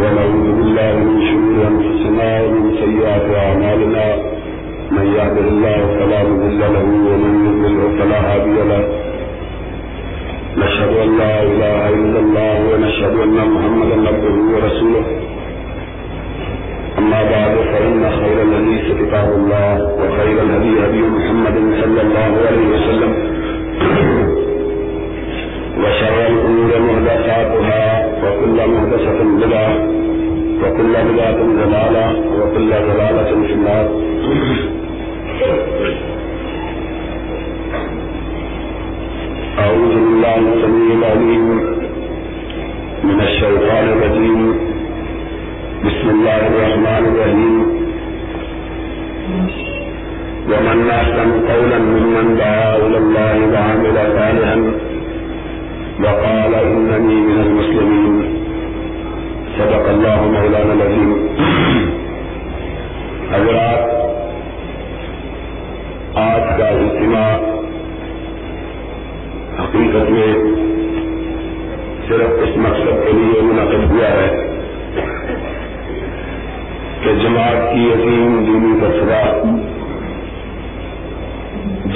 ونعوذ بالله من شرور انفسنا ومن سيئات اعمالنا من يهده الله فلا مضل له ومن يضلل فلا هادي له نشهد ان لا اله الا الله ونشهد ان محمدا عبده ورسوله اما بعد فان خير الحديث كتاب الله وخير الهدي هدي محمد صلى الله عليه وسلم وشر الأمور مهدساتها وكل مهدسة بدعة وكل بدعة ضلالة وكل ضلالة في النار. أعوذ بالله السميع العليم من الشيطان الرجيم. بسم الله الرحمن الرحيم. ومن أحسن قولا ممن دعا إلى الله وعمل صالحا وقال إنني من المسلمين. صدق الله مولانا العظيم. حضرات، آج کا اجتماع حقیقت میں صرف اس مقصد کے لیے منعقد ہوا ہے کہ جماعت کی عظیم دینی تذرہ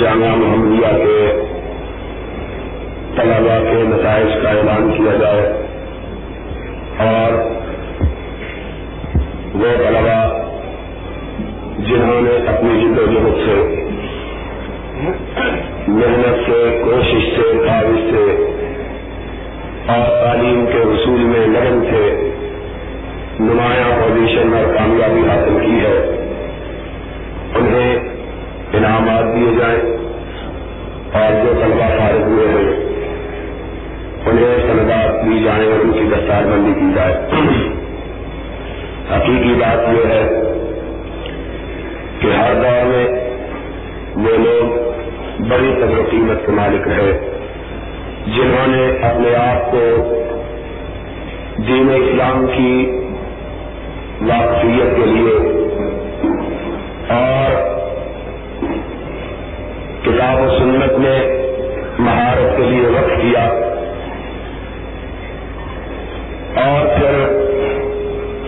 جامعہ محمدیہ کے طلبا کے نتائج کا اعلان کیا جائے اور وہ طلبا جنہوں نے اپنی جد و جہد سے محنت سے، کوشش سے کاوش سے اور تعلیم کے حصول میں لگن سے نمایاں پوزیشن اور کامیابی حاصل کی ہے۔ انہیں انعامات دیے جائیں اور جو طلبا فارغ ہوئے ہیں انہیں سندات دی جائیں اور ان کی دستار بندی کی جائے۔ حقیقی بات یہ ہے کہ ہر دور میں وہ لوگ بڑی قدر و قیمت کے مالک رہے، جنہوں نے اپنے آپ کو دین اسلام کی واقفیت کے لیے اور کتاب و سنت میں مہارت کے لیے وقت کیا۔ اور پھر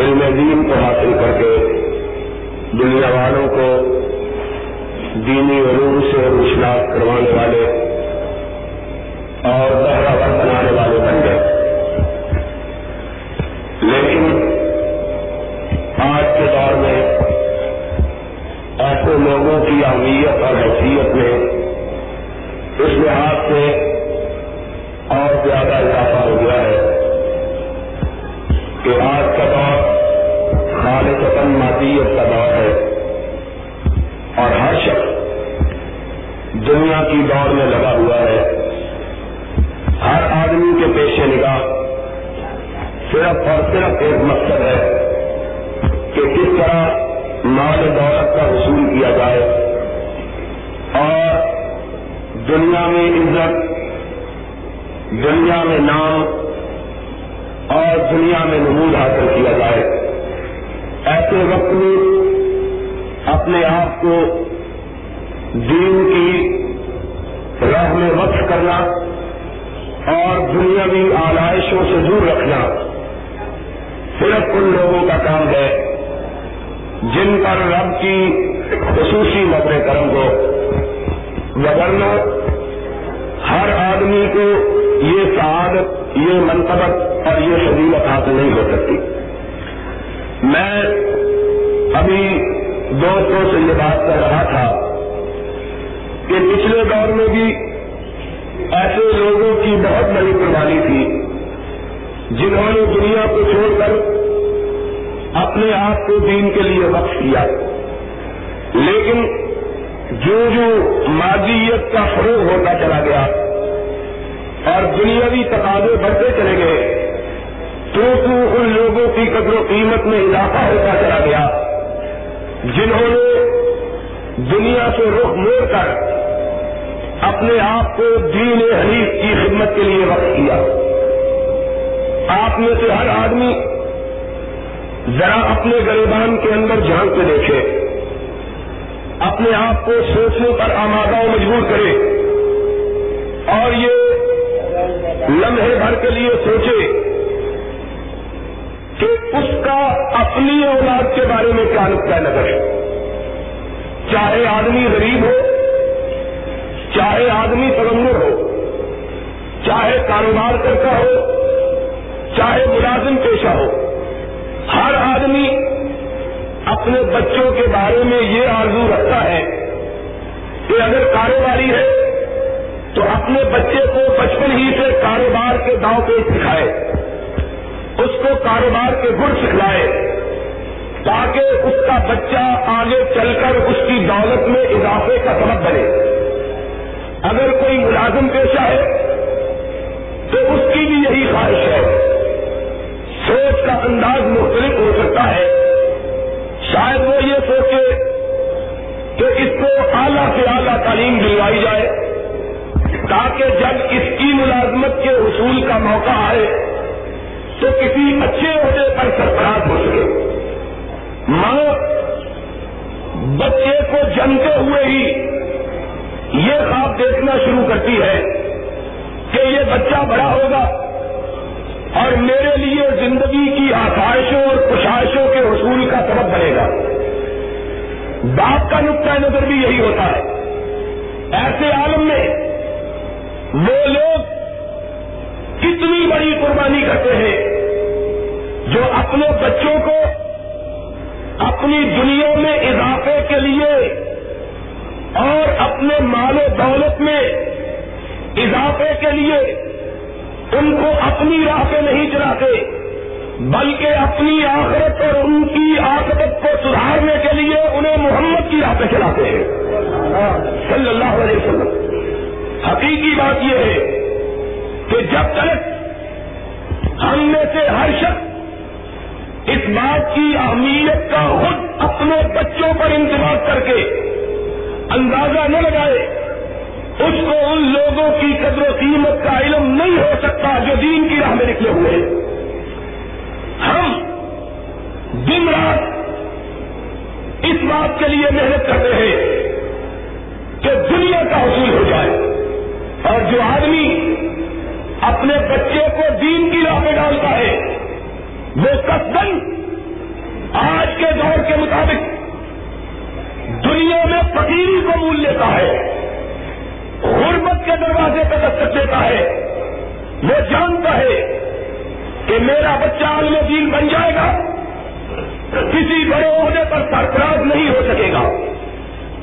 علم دین کو حاصل کر کے دنیا والوں کو دینی علوم سے روشناس کروانے والے اور دہرا بر بنانے والے بن گئے۔ لیکن آج کے دور میں ایسے لوگوں کی اہمیت اور حیثیت میں اس لحاظ سے اور زیادہ اضافہ خالص مادیت کا دور ہے۔ اور ہر شخص دنیا کی دور میں لگا ہوا ہے۔ ہر آدمی کے پیش نگاہ صرف اور صرف ایک مقصد ہے کہ کس طرح مال دولت کا حصول کیا جائے۔ اور دنیا میں عزت، دنیا میں نام اور دنیا میں نمود حاصل کیا جائے۔ ایسے وقت میں اپنے آپ کو دین کی راہ میں وقف کرنا اور دنیاوی آلائشوں سے دور رکھنا صرف ان لوگوں کا کام ہے جن پر رب کی خصوصی نظر کرم کو وگرنا ہر آدمی کو یہ سعادت، یہ منتبت اور یہ فضیلت حاصل نہیں ہو سکتی۔ میں ابھی دوستوں سے یہ بات کر رہا تھا کہ پچھلے دور میں بھی ایسے لوگوں کی بہت بڑی قربانی تھی جنہوں نے دنیا کو چھوڑ کر اپنے آپ کو دین کے لیے وقف کیا۔ لیکن جو جو مادیت کا فروغ ہوتا چلا گیا اور دنیاوی تقاضے بڑھتے چلے گئے تو ان لوگوں کی قدر و قیمت میں اضافہ ہوتا چلا گیا، جنہوں نے دنیا سے رخ موڑ کر اپنے آپ کو دین حنیف کی خدمت کے لیے وقت کیا۔ آپ میں سے ہر آدمی ذرا اپنے گریبان کے اندر جھانک کے دیکھے، اپنے آپ کو سوچنے پر آمادہ و مجبور کرے اور یہ لمحے بھر کے لیے سوچے کہ اس کا اپنی اولاد کے بارے میں کیا نقطۂ نظر ہے؟ چاہے آدمی غریب ہو، چاہے آدمی پلنگر ہو، چاہے کاروبار کرتا ہو، چاہے ملازم پیشہ ہو، ہر آدمی اپنے بچوں کے بارے میں یہ آرزو رکھتا ہے کہ اگر کاروباری ہے تو اپنے بچے کو بچپن ہی سے کاروبار کے داؤ پہ سکھائے اس کو کاروبار کے گڑ سکھلائے تاکہ اس کا بچہ آگے چل کر اس کی دولت میں اضافے کا سبب بنے۔ اگر کوئی ملازم پیشہ ہے تو اس کی بھی یہی خواہش ہے۔ سوچ کا انداز مختلف ہو سکتا ہے۔ شاید وہ یہ سوچے کہ اس کو اعلیٰ سے اعلیٰ تعلیم دلوائی جائے تاکہ جب اس کی ملازمت کے حصول کا موقع آئے تو کسی اچھے عہدے پر سرفراز ہو سکے۔ ماں بچے کو جمتے ہوئے ہی یہ خواب دیکھنا شروع کرتی ہے کہ یہ بچہ بڑا ہوگا اور میرے لیے زندگی کی آسائشوں اور خوشائشوں کے حصول کا سبب بنے گا۔ باپ کا نقطۂ نظر بھی یہی ہوتا ہے۔ ایسے عالم میں وہ لوگ بڑی قربانی کرتے ہیں، جو اپنے بچوں کو اپنی دنیا میں اضافے کے لیے اور اپنے مال و دولت میں اضافے کے لیے ان کو اپنی راہ پہ نہیں چلاتے، بلکہ اپنی آخرت اور ان کی آخرت کو سدھارنے کے لیے انہیں محمد کی راہ پہ چلاتے ہیں۔ صلی اللہ علیہ وسلم۔ حقیقی بات یہ ہے کہ جب تک ہم میں سے ہر شخص اس بات کی اہمیت کا خود اپنے بچوں پر انتظار کر کے اندازہ نہ لگائے، اس کو ان لوگوں کی قدر و قیمت کا علم نہیں ہو سکتا جو دین کی راہ میں نکلے ہوئے ہیں۔ ہم دن رات اس بات کے لیے محنت کرتے ہیں کہ دنیا کا حصول ہو جائے اور جو آدمی اپنے بچے کو دین کی راہ میں ڈالتا ہے۔ وہ قصدن آج کے دور کے مطابق دنیا میں فقیری کو مول لیتا ہے۔ غربت کے دروازے پہ دستک دیتا ہے۔ وہ جانتا ہے کہ میرا بچہ عالم دین بن جائے گا۔ کسی بڑے عہدے پر سرفراز نہیں ہو سکے گا۔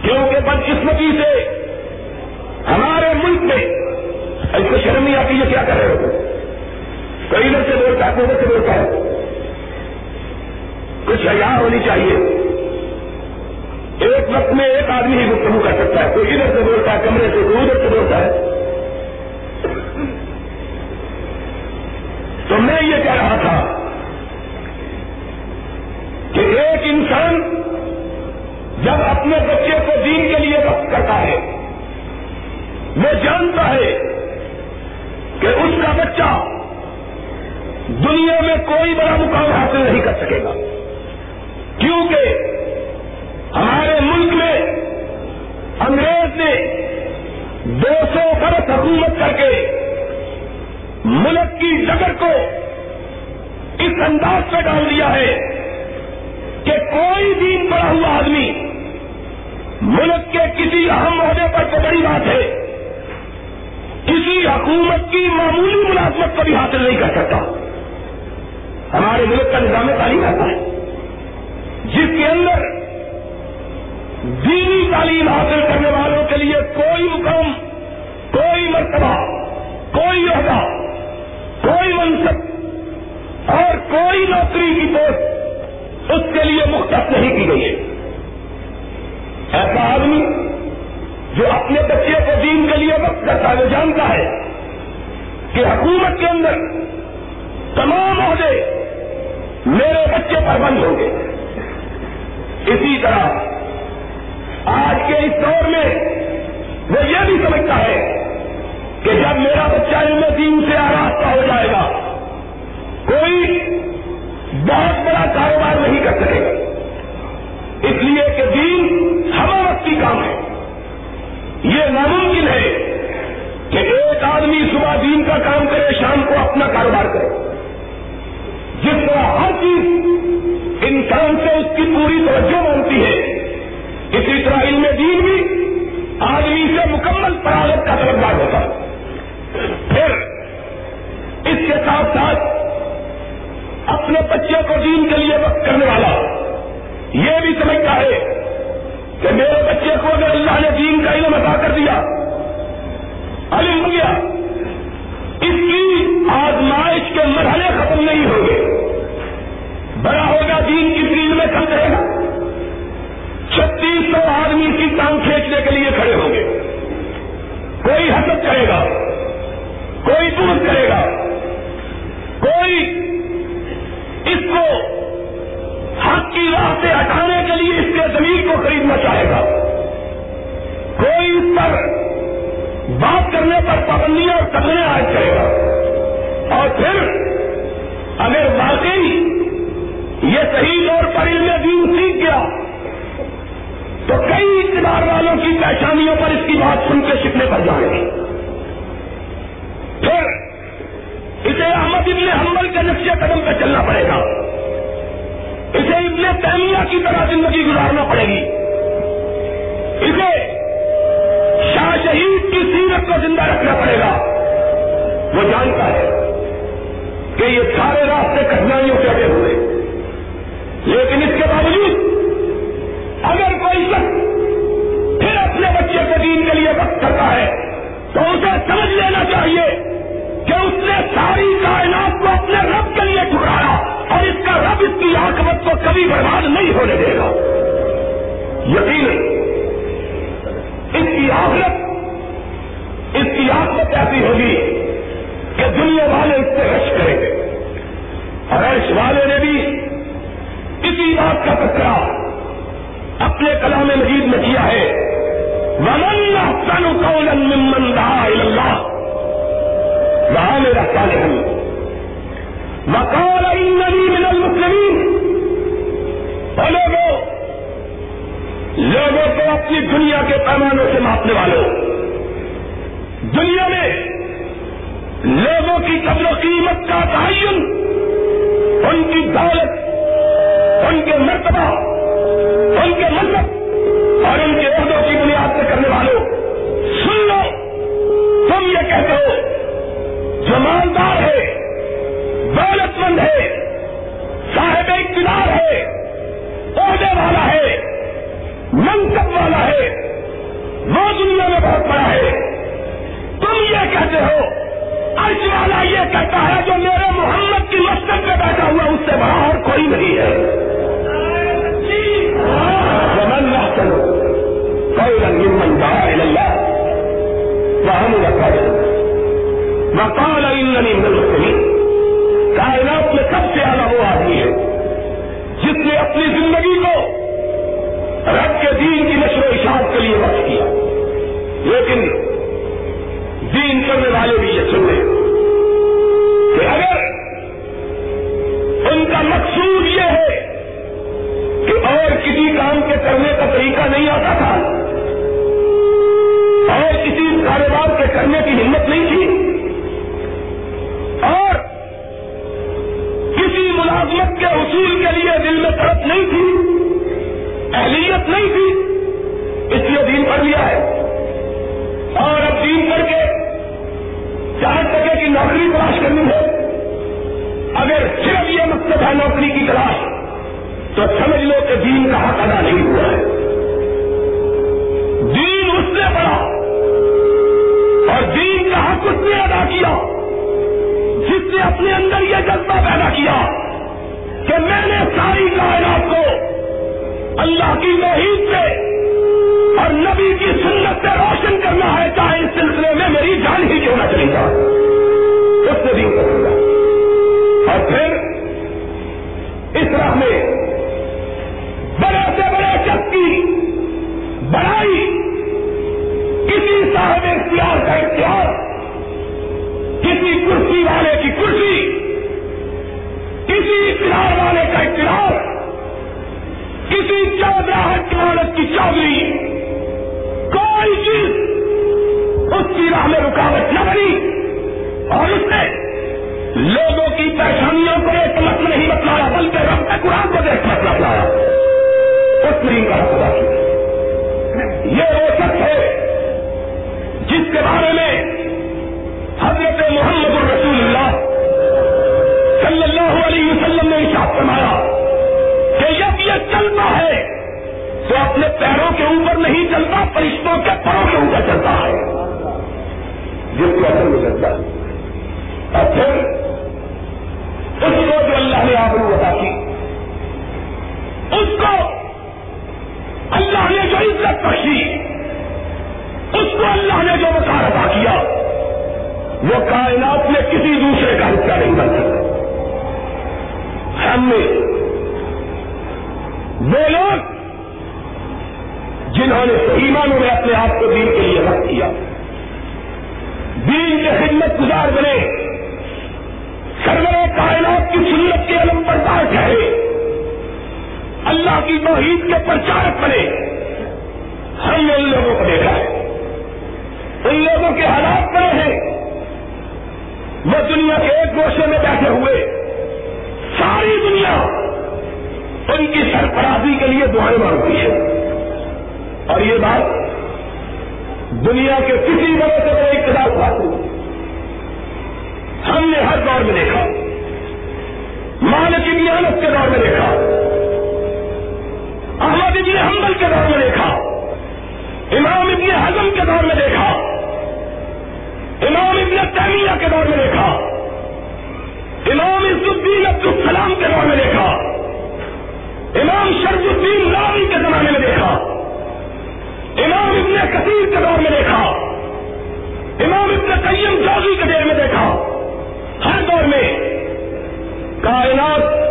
کیونکہ بدقسمتی سے ہمارے ملک میں اس کو شرمی آتی ہے کیا کر رہے ہو؟ کئی ادھر سے بولتا ہے ادھر سے بولتا ہے۔ کچھ حیا ہونی چاہیے۔ ایک وقت میں ایک آدمی ہی گفتگو کر سکتا ہے۔ کوئی ادھر سے بولتا ہے، کمرے سے کوئی ادھر سے بولتا ہے۔ تو میں یہ کہہ رہا تھا کہ ایک انسان جب اپنے بچے کو دین کے لیے وقت کرتا ہے، وہ جانتا ہے کہ اس کا بچہ دنیا میں کوئی بڑا مقام حاصل نہیں کر سکے گا۔ کیونکہ ہمارے ملک میں انگریز نے دو سو برس حکومت کر کے ملک کی ڈگر کو اس انداز پہ ڈال دیا ہے کہ کوئی دین پڑا ہوا آدمی ملک کے کسی اہم عہدے پر تو بڑی بات ہے۔ کسی حکومت کی معمولی ملازمت کو بھی حاصل نہیں کر سکتا۔ ہمارے ملک کا نظام تعلیم آتا ہے۔ جس کے اندر دینی تعلیم حاصل کرنے والوں کے لیے کوئی حکم کوئی مرتبہ، کوئی عہدہ، کوئی منصب اور کوئی نوکری کی پوسٹ اس کے لیے مختص نہیں کی گئی ہے۔ ایسا آدمی جو اپنے بچے کو دین کے لیے وقت کرتا ہے، وہ جانتا ہے کہ حکومت کے اندر تمام عہدے میرے بچے پر بند ہوں گے۔ اسی طرح آج کے اس دور میں وہ یہ بھی سمجھتا ہے کہ جب میرا بچہ علم دین سے آراستہ ہو جائے گا، کوئی بہت بڑا کاروبار نہیں کر سکے گا۔ اس لیے کہ دین ہمارا وقتی کام ہے۔ یہ ناممکن ہے کہ ایک آدمی صبح دین کا کام کرے، شام کو اپنا کاروبار کرے۔ جس طرح ہر چیز انسان سے اس کی پوری توجہ مانتی ہے، اسی طرح علم دین بھی آدمی سے مکمل فراغت کا طلبگار ہوتا پھر اس کے ساتھ ساتھ اپنے بچے کو دین کے لیے وقت کرنے والا یہ بھی سمجھتا ہے کہ میرے بچے کو اگر اللہ نے دین کا علم ادا کر دیا، علم ہو گیا، اس کی آزمائش کے مرحلے ختم نہیں ہوں گے۔ بڑا ہوگا دین کی فیلڈ میں کم رہے گا۔ چھتیس سو آدمی کی ٹانگ کھینچنے کے لیے کھڑے ہوں گے۔ کوئی حسد کرے گا، کوئی دور کرے گا۔ کوئی اس کو حق کی راہ سے ہٹانے کے لیے اس کے زمین کو خریدنا چاہے گا۔ کوئی اس پر بات کرنے پر پابندیاں اور تکنے عائد کرے گا۔ اور پھر اگر واقعی یہ صحیح طور پر علم دین سیکھ گیا، تو کئی اقتدار والوں کی پریشانیوں پر اس کی بات سن کے سیکھنے پر جائیں گے۔ پھر اسے احمد ابن حمل کے نقشے قدم پہ چلنا پڑے گا۔ اسے ابن تیمیہ کی طرح زندگی گزارنا پڑے گی۔ اسے شاہ شہید کی سیرت کو زندہ رکھنا پڑے گا۔ وہ جانتا ہے کہ یہ سارے راستے کٹنائیوں سے اٹے ہوئے۔ لیکن اس کے باوجود اگر کوئی شخص پھر اپنے بچے کو دین کے لیے وقت کرتا ہے، تو اسے سمجھ لینا چاہیے کہ اس نے ساری کائنات کو اپنے رب کے لیے ٹھکرایا۔ اور اس کا رب اس کی آکمت کو کبھی برباد نہیں ہونے دے گا۔ یقین اس کی آخرت، اس کی آخرت ایسی ہوگی کہ دنیا والے اس سے رش کریں گے۔ اور رش والے نے بھی اسی بات کا تذکرہ اپنے کلام مجید میں کیا ہے۔ ومن احسن قولا ممن دعا الى اللہ وعمل صالحا وقال انني من المسلمين. اور لوگوں لوگوں کو اپنی دنیا کے پیمانوں سے ماپنے والوں دنیا میں لوگوں کی قدر و قیمت کا تعین، ان کی دولت، ان کے مرتبہ، ان کے مذہب اور ان کے عہدوں کی بنیاد سے کرنے والوں سن لو، تم یہ کہتے ہو، جو مالدار کائنات میں سب سے اعلیٰ وہ آدمی ہے جس نے اپنی زندگی کو رب کے دین کی نشر و اشاعت کے لیے وقت کیا۔ لیکن دین کرنے والے بھی یہ سن ہیں۔ کرنی ہے۔ اگر صرف یہ مقصد ہے نوکری کی تلاش، تو سمجھ لو کہ دین کا حق ادا نہیں ہوا ہے۔ دین اس نے پڑھا اور دین کا حق اس نے ادا کیا، جس نے اپنے اندر یہ جذبہ پیدا کیا کہ میں نے ساری کائنات کو اللہ کی توحید سے اور نبی کی سنت سے روشن کرنا ہے، چاہے اس سلسلے میں میری جان ہی کیوں نہ چلے گا اس سے بھی کروں گا اور پھر اس راہ میں بڑے سے بڑے شخص کی بڑائی کسی صاحب اختیار کا اختیار، کسی کرسی والے کی کرسی، کسی اقتدار والے کا اقتدار کسی چودراہٹ کی عورت کی چودری کوئی چیز اس کی راہ میں رکاوٹ نہ بنی۔ اور اس نے لوگوں کی پریشانیوں کو ایک مت نہیں بتلایا، بلکہ رب کے قرآن کو دیکھ مت بتلایا۔ اس نے کا حق ادا کیا یہ وہ شخص ہے جس کے بارے میں حضرت محمد الرسول اللہ صلی اللہ علیہ وسلم نے اشاعت فرمایا کہ جب یہ چلتا ہے تو اپنے پیروں کے اوپر نہیں چلتا، فرشتوں کے پروں کے اوپر چلتا ہے۔ جس کو اثر میں چلتا ہے۔ اور پھر اس کو جو اللہ نے آپ کو کی، اس کو اللہ نے جو عزت بخشی، اس کو اللہ نے جو وقار ادا کیا، وہ کائنات میں کسی دوسرے کا حصہ نہیں بن سکتا۔ ہم نے وہ لوگ جنہوں نے ایمانوں میں اپنے آپ کو دین کے لیے رکھ کیا دین کے خدمت گزار بنے۔ سرور کائنات کی سنت کے علم پردار ٹھہرے اللہ کی توحید کے پرچارک بنے۔ ہم نے ان لوگوں کو دیکھا ہے۔ ان لوگوں کے حالات بڑے ہیں۔ وہ دنیا کے ایک گوشے میں بیٹھے ہوئے۔ ساری دنیا ان کی سرفرازی کے لیے دعائیں مانگتی ہے۔ اور یہ بات دنیا کے کسی بڑے سے بڑے اقتدار حاصل ہم نے ہر دور میں دیکھا۔ مال کی نیانت کے دور میں دیکھا۔ احمد ابن حمل کے دور میں دیکھا۔ امام ابن حزم کے دور میں دیکھا۔ امام ابن تیمیہ کے دور میں دیکھا۔ امام عز الدین عبد السلام کے دور میں دیکھا۔ امام شرف الدین راوی کے زمانے میں دیکھا۔ امام ابن کثیر کے دور میں دیکھا۔ امام ابن قیم جوزی کے دیر میں دیکھا۔ ہر دور میں کائنات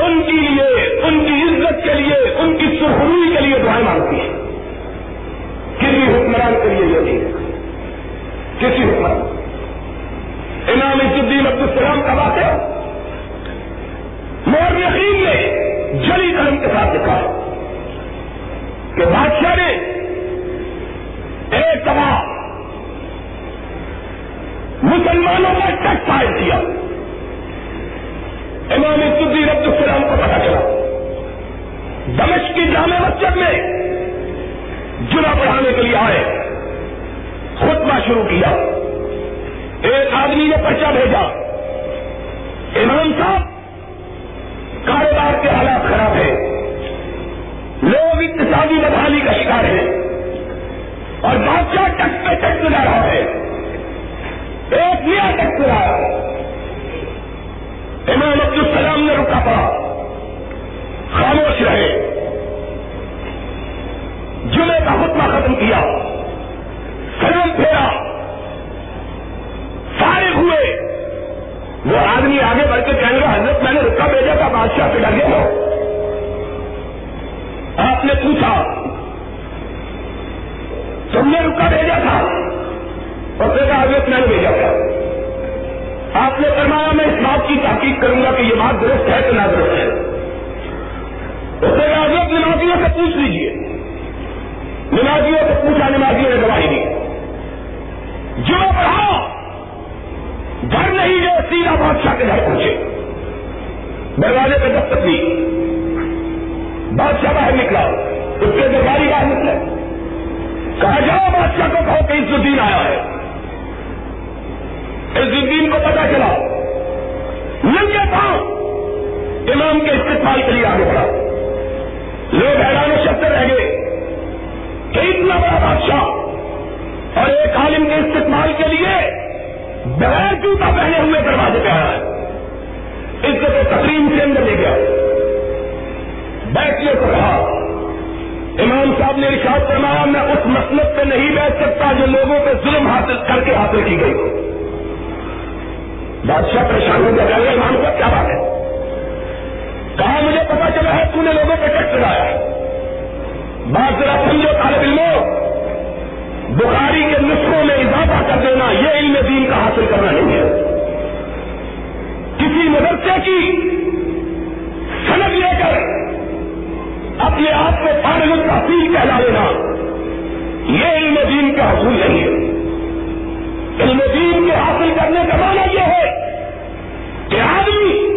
ان کے لیے، ان کی عزت کے لیے، ان کی سرخروئی کے لیے دعائیں مانگتی ہے کسی حکمران کے لیے یہ نہیں۔ کسی حکمران۔ امام عزالدین عبد السلام کا بات ہے مور یقین نے جلی قلم کے ساتھ لکھا کہ بادشاہ نے ایک دفعہ مسلمانوں کا ٹیکس عائد کیا۔ امام عزالدین عبد السلام کو پتا چلا۔ دمش کی جامع مسجد میں جنا پڑھانے کے لیے آئے۔ خطبہ شروع کیا۔ ایک آدمی نے پرچہ بھیجا۔ امام صاحب، کاروبار کے حالات خراب ہیں۔ لوگ اقتصادی بدحالی کا شکار ہیں۔ اور بادشاہ ٹیکس پہ ٹیکس لا رہا ہے۔ ایک نیا ٹیکس لایا امام عبد السلام نے رکا پڑا۔ خاموش رہے۔ جمعے کا خطبہ ختم کیا۔ سلام پھیرا۔ فارغ ہوئے۔ وہ آدمی آگے بڑھ کے کہنے لگا، حضرت میں نے رکا بھیجا تھا، بادشاہ پہ لگے ہو آپ نے پوچھا، تم نے رکا بھیجا تھا؟ اور پھر حضرت میں نے بھیجا۔ تھا آپ نے فرمایا میں اس بات کی تحقیق کروں گا کہ یہ بات درست ہے کہ نہ درست ہے۔ اس نے حضرت نمازیوں سے پوچھ لیجیے نمازیوں سے پوچھا، نمازیوں نے گواہی دی۔ جو پڑھا، گھر نہیں جو سیدھا بادشاہ کے گھر پہنچے۔ دروازے پہ دستک دی۔ بادشاہ باہر نکلا۔ اس کے درباری باہر نکلے کہا، جاؤ بادشاہ کو کہو کہ عز الدین آیا ہے۔ عز الدین کو پتا چلا۔ ننگے پاؤں۔ امام کے استقبال کے لیے آگے بڑھا۔ لوگ حیران و شکر رہ گئے کہ اتنا بڑا بادشاہ اور ایک عالم کے استقبال کے لیے بغیر جوتا پہنے ہوئے دروازے پہ آیا ہے۔ اس کو تو تقریم کے اندر لے گیا۔ بیٹھنے کو رہا امام صاحب نے ارشاد فرمایا، میں اس مسلط پہ نہیں بیٹھ سکتا جو لوگوں پہ ظلم حاصل کر کے حاصل کی گئی۔ بادشاہ پریشان ہو گیا امام کا کیا بات ہے؟ کہا، مجھے پتا چلا ہے، تو نے لوگوں پہ ٹیکس لگایا۔ بات ذرا سمجھو طالب علموں بخاری کے نسخوں میں اضافہ کر دینا، یہ علم دین کا حاصل کرنا نہیں ہے۔ کسی مدرسے کی سند لے کر اپنے آپ کو فارغ التحصیل کہلا لینا یہ علم دین کا حصول نہیں ہے۔ علم دین یہ حاصل کرنے کا مانا یہ ہے کہ آدمی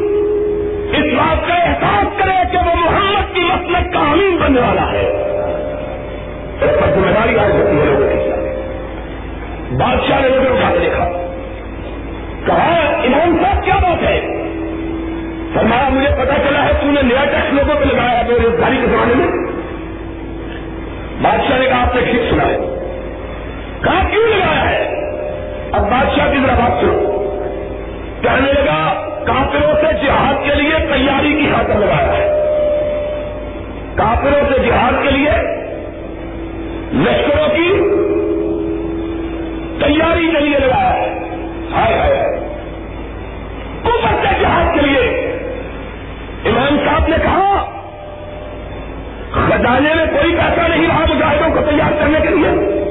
اس بات کا احساس کرے کہ وہ محمد کی مسلک کا امین بننے والا ہے۔ اس پر ذمہ داری آئی ہوتی ہے لوگوں کے بادشاہ نے لوگوں اٹھا کے دیکھا۔ کہا، امام صاحب، کیا بات ہے؟ فرمایا، مجھے پتا چلا ہے، تم نے نیا ٹیکس لوگوں پہ لگایا بے روزگاری کے زمانے میں۔ بادشاہ نے کہا، آپ نے ٹھیک سنا ہے۔ کہا، کیوں لگایا ہے؟ اب بادشاہ کی ذرا بات سنو۔ کہنے لگا، کافروں سے جہاد کے لیے تیاری کی خاطر لگایا ہے۔ کافروں سے جہاد کے لیے لشکروں کی تیاری کے لیے لگایا ہے۔ ہائے ہائے کفر سے جہاد کے لیے۔ امام صاحب نے کہا، خزانے میں کوئی پیسہ نہیں رہا مجاہدوں کو تیار کرنے کے لیے۔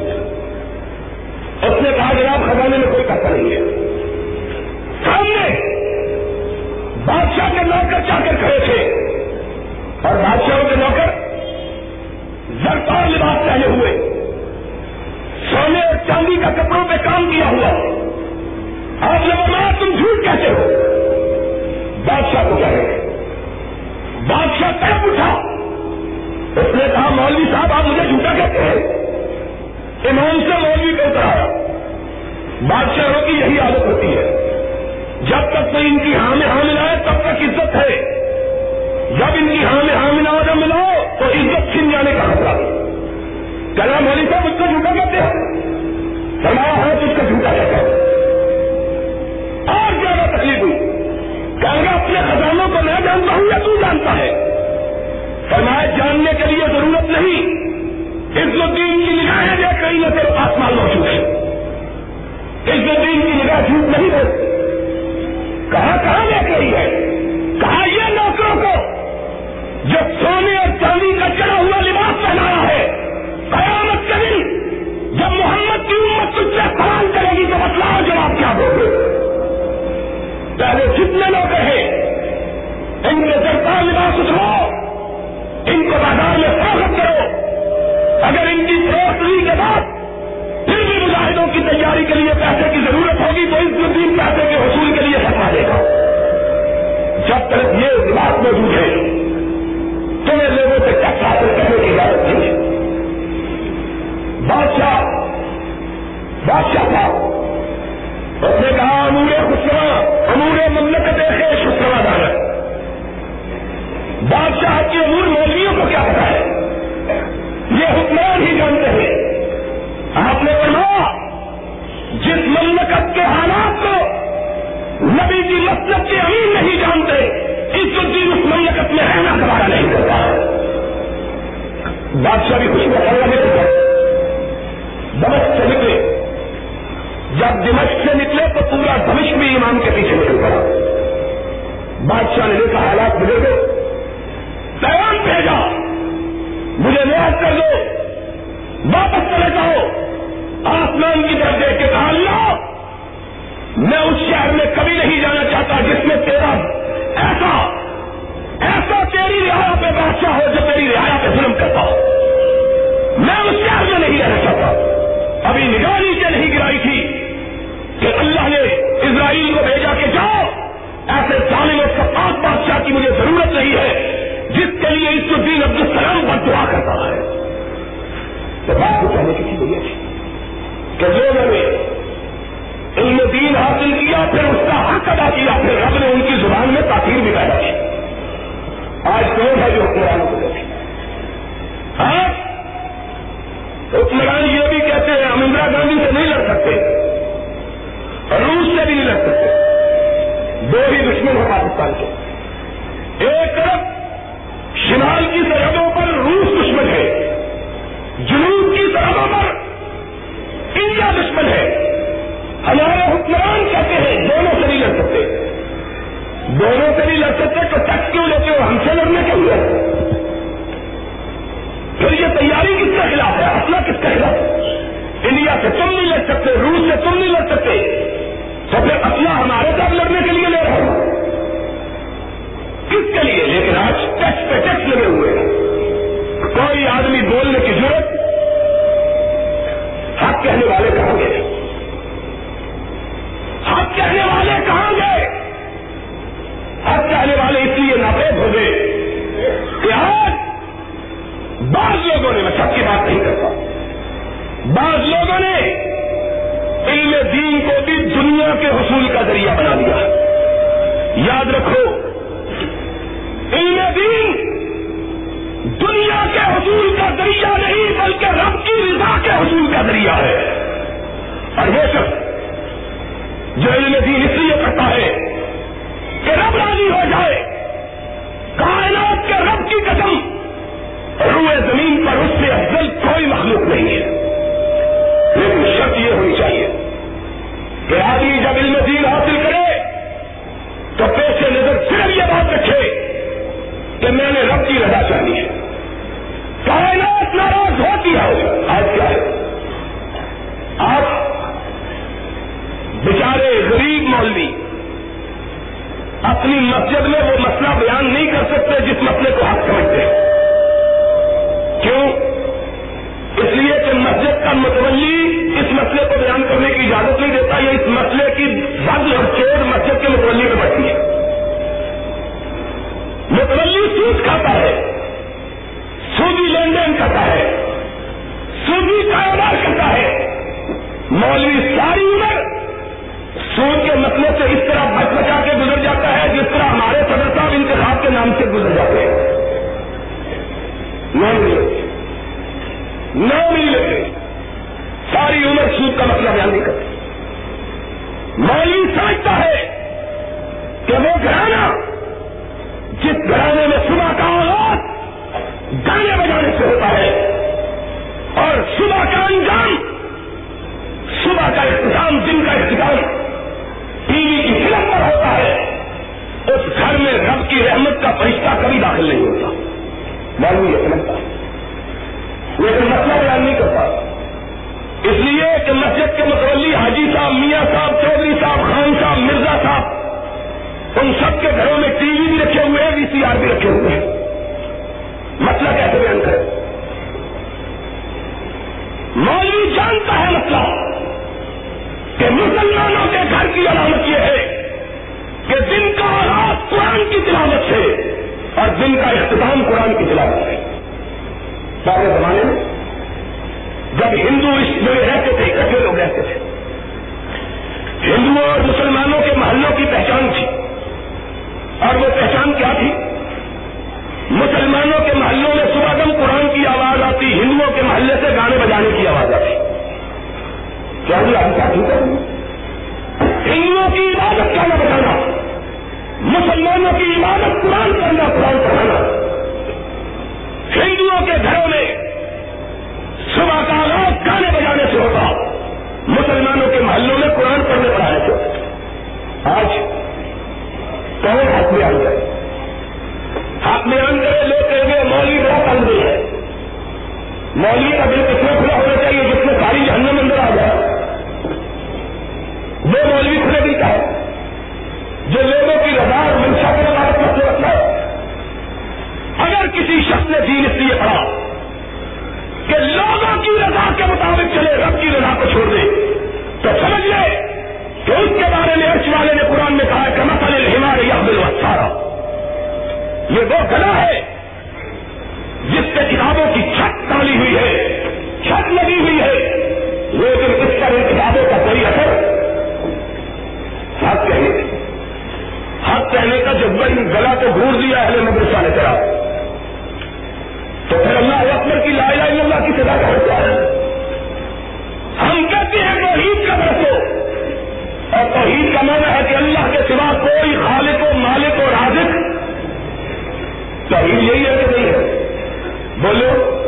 اس نے کہا جناب، خزانے میں کوئی پیسہ نہیں ہے۔ سامنے بادشاہ کے نوکر چاہ کر کھڑے تھے۔ اور بادشاہوں کے نوکر زرکار لباس پہنے ہوئے، سونے اور چاندی کا کپڑوں پہ کام کیا ہوا۔ آپ نے تم جھوٹ کہتے ہو۔ بادشاہ کو کہہ رہے بادشاہ کیا پوچھا اس نے کہا، مولوی صاحب، آپ مجھے جھوٹا کہتے ہیں۔ امام سے مولوی کو اترا بادشاہوں کی یہی عادت ہوتی ہے۔ جب تک کوئی ان کی ہاں میں ہاں ملا ہے تب تک عزت ہے۔ جب ان کی ہاں میں ہاں ملا نہ ملاؤ تو عزت چھن جانے کا خطرہ کہنا مولوی صاحب اس کو جھوٹا کہتے ہیں۔ فرمایا ہاں تو اس کا جھوٹا کہتا ہے اور زیادہ تکلیف ہوئی۔ کہ اپنے خزانوں کو میں جانتا ہوں یا تو جانتا ہے۔ فرمایا، جاننے کے لیے ضرورت نہیں۔ عزت الدین کی نگاہیں دیکھ رہی ہے تیرے پاس مان موجود ہے عزت الدین کی نگاہ جھوٹ نہیں ہے۔ کہاں کہاں دیکھ رہی ہے؟ کہا یہ نوکروں کو جو سونے اور چاندی کا چڑھا ہوا لباس پہنایا ہے؟ قیامت کے دن جب محمد کی امت تجھ سے سوال کرے گی تو بتلاؤ جواب کیا دو گے پہلے جتنے لوگ ہیں، ان کے سرکار لباس اٹھاؤ، ان کو بازار میں اگر ان کی فروختی کے بعد پھر بھی مجاہدوں کی تیاری کے لیے پیسے کی ضرورت ہوگی تو اس دن پیسے کے حصول کے لیے فرما دے گا۔ جب تک یہ لباس موجود ہے، تمہیں لوگوں سے ٹیکس حاصل کرنے کی اجازت نہیں ہے۔ بادشاہ بادشاہ تھا۔ اس نے کہا، امور خسرا، امور مملکت خیش خسرا دار بادشاہ کی امور مولویوں کو کیا پتا ہے؟ یہ حکمران ہی جانتے ہیں۔ آپ نے پڑھا جس مملکت کے حالات کو نبی کی مسلک کے امین نہیں جانتے، اس دن اس مملکت میں رہنا گوارا نہیں کرتا بادشاہ بھی خوش میں نہیں کرتا دمشق سے نکلے۔ جب دمشق سے نکلے تو پورا دمشق بھی امام کے پیچھے نکل پڑا بادشاہ نے دیکھا، حالات بگڑ گئے۔ پیغام بھیجا۔ مجھے یاد کر دو۔ واپس چلے جاؤ۔ آسمان کی طرف دیکھ کے کہا اللہ میں اس شہر میں کبھی نہیں جانا چاہتا جس میں تیرا ایسا ایسا تیری رعایا پہ بادشاہ ہو جو تیری رعایا پہ ظلم کرتا ہو۔ میں اس شہر میں نہیں رہنا چاہتا۔ ابھی نگاہ نیچے نہیں گرائی تھی کہ اللہ نے اسرائیل کو بھیجا کہ جاؤ۔ ایسے ظالم اور سفاق بادشاہ کی مجھے ضرورت نہیں ہے۔ جس کے لیے اس الدین عبد السلام پر دعا کرتا ہے۔ تو بات کو کہنے کی وجہ تھی کہ لوگوں نے علم دین حاصل کیا، پھر اس کا حق ادا کیا، پھر رب نے ان کی زبان میں تاخیر بھی پیدا کی۔ آج کون ہے جو حکمرانوں کو دیکھے؟ ہاں؟ حکمران یہ بھی کہتے ہیں، ہم اندرا گاندھی سے نہیں لڑ سکتے۔ روس سے بھی نہیں لڑ سکتے۔ دو ہی دشمن ہیں پاکستان کے۔ ایک طرف شمال کی سرحدوں پر روس دشمن ہے۔ جنوب کی سرحدوں پر انڈیا دشمن ہے۔ ہمارے حکمران کہتے ہیں، دونوں سے نہیں لڑ سکتے۔ دونوں سے نہیں لڑ سکتے تو ٹیکس کیوں لیتے ہو؟ ہم سے لڑنے کے لیے۔ پھر یہ تیاری کس کے خلاف ہے؟ اپنا کس کے خلاف؟ ہے انڈیا سے تم نہیں لڑ سکتے، روس سے تم نہیں لڑ سکتے۔ تو پھر اپنا ہمارے ساتھ لڑنے کے لیے لے رہے ہو۔ کس کے لیے لیکن آج ٹیکس پہ ٹیکس لگے ہوئے ہیں۔ کوئی آدمی بولنے کی ضرورت ہاتھ کہنے والے کہاں گے ہاتھ کہنے والے کہاں گئے؟ ہاتھ کہنے والے اس لیے ناپید ہو گئے کہ آج بعض لوگوں نے، میں سب کی بات نہیں کرتا، بعض لوگوں نے علم دین کو بھی دنیا کے حصول کا ذریعہ بنا دیا یاد رکھو علم دین دنیا کے حصول کا ذریعہ نہیں، بلکہ رب کی رضا کے حصول کا ذریعہ ہے۔ اور وہ شخص جو علم دین اس لیے کرتا ہے کہ رب راضی ہو جائے، کائنات کے رب کی قدم روئے زمین پر اس سے افضل کوئی مخلوق نہیں ہے۔ لیکن شرط یہ ہونی چاہیے کہ آدمی جب علم دین حاصل کرے تو پیسے نظر صرف یہ بات رکھے کہ میں نے رب کی رضا چاہنی ہے۔ کائنات ناراض ہوتی ہے آج کیا ہے؟ آپ بیچارے غریب مولوی اپنی مسجد میں وہ مسئلہ بیان نہیں کر سکتے جس مسئلے کو حق سمجھتے کیوں؟ اس لیے کہ مسجد کا متولی اس مسئلے کو بیان کرنے کی اجازت نہیں دیتا، یہ اس مسئلے کی بد اور چور مسجد کے متولی میں بڑھتی ہے۔ متولی سود کھاتا ہے، سودی لین دین کرتا ہے، سودی کاروبار کرتا ہے۔ مولوی ساری عمر سود کے مسئلے سے اس طرح بچ بچا کے گزر جاتا ہے جس طرح ہمارے صدر صاحب انتخاب کے نام سے گزر جاتے ہیں۔ نام نہیں لیتے ساری عمر سود کا مسئلہ بیان نہیں کرتے۔ مولوی سمجھتا ہے کہ وہ گھرانا جس گھرانے میں صبح کا آغاز گانے بجانے سے ہوتا ہے اور صبح کا انجام، صبح کا اختتام دن کا اختتام ٹی وی کی فلم پر ہوتا ہے۔ اس گھر میں رب کی رحمت کا فرشتہ کبھی داخل نہیں ہوتا۔ معلوم یہ سمجھتا لیکن مسئلہ بیان نہیں کرتا اس لیے کہ مسجد کے متولی حاجی صاحب، میاں صاحب، چودھری صاحب، خان صاحب، مرزا صاحب ان سب کے گھروں میں ٹی وی بھی رکھے ہوئے ہیں وی سی آر بھی رکھے ہوئے ہیں۔ مسئلہ کیسے بیان کرے مولوی جانتا ہے مسئلہ کہ مسلمانوں کے گھر کی علامت یہ ہے کہ دن کا آغاز قرآن کی تلاوت سے اور دن کا اختتام قرآن کی تلاوت سے سارے زمانے میں جب ہندو اس میں رہتے تھے، اکٹھے لوگ رہتے تھے۔ ہندوؤں اور مسلمانوں کے محلوں کی پہچان تھی۔ اور وہ پہچان کیا تھی؟ مسلمانوں کے محلوں میں صبح دم قرآن کی آواز آتی، ہندوؤں کے محلے سے گانے بجانے کی آواز آتی۔ کیا ہندوؤں کی عبادت گانا بجانا، مسلمانوں کی عبادت قرآن کرنا، قرآن پڑھانا۔ ہندوؤں کے گھروں میں صبح کا آغاز گانے بجانے سے ہوتا، مسلمانوں کے محلوں میں قرآن پڑھنے پڑھانے سے ہوتا۔ آج کون ہاتھ میں آن جائے ہاتھ میں کرے لوگ کہیں گے مولوی بڑا تنگی ہے۔ مولوی کا دل کتنا کھلا ہونا چاہیے جس میں ساری جہنم اندر آ جائے۔ وہ مولوی کھلے دل کا ہے۔ جو لوگوں کی رضا منشا کے عبادت رکھتا ہے اگر کسی شخص نے دین اس لیے پڑھا کہ لوگوں کی رضا کے مطابق چلے، رب کی رضا کو چھوڑ دے، تو سمجھ لے کہ اس کے بارے میں ارش والے نے قرآن میں کہا کہ مسئلہ سارا یہ وہ گلا ہے جس پہ کتابوں کی چھت ڈالی ہوئی ہے، چھت لگی ہوئی ہے۔ لیکن اس پر ان کتابوں کا کوئی اثر حق کہنے حق کہنے کا جب بڑی گلا کو گھور دیا اہل مدرسہ نے کرا۔ تو پھر اللہ اکبر کی لا الہ الا اللہ کی سزا کا ہوتا ہے۔ ہم کہتے ہیں توحید کا برسو اور توحید کا معنی ہے کہ اللہ کے سوا کوئی خالق و مالک و رازق توحید یہی ہے کہ نہیں ہے؟ بولو۔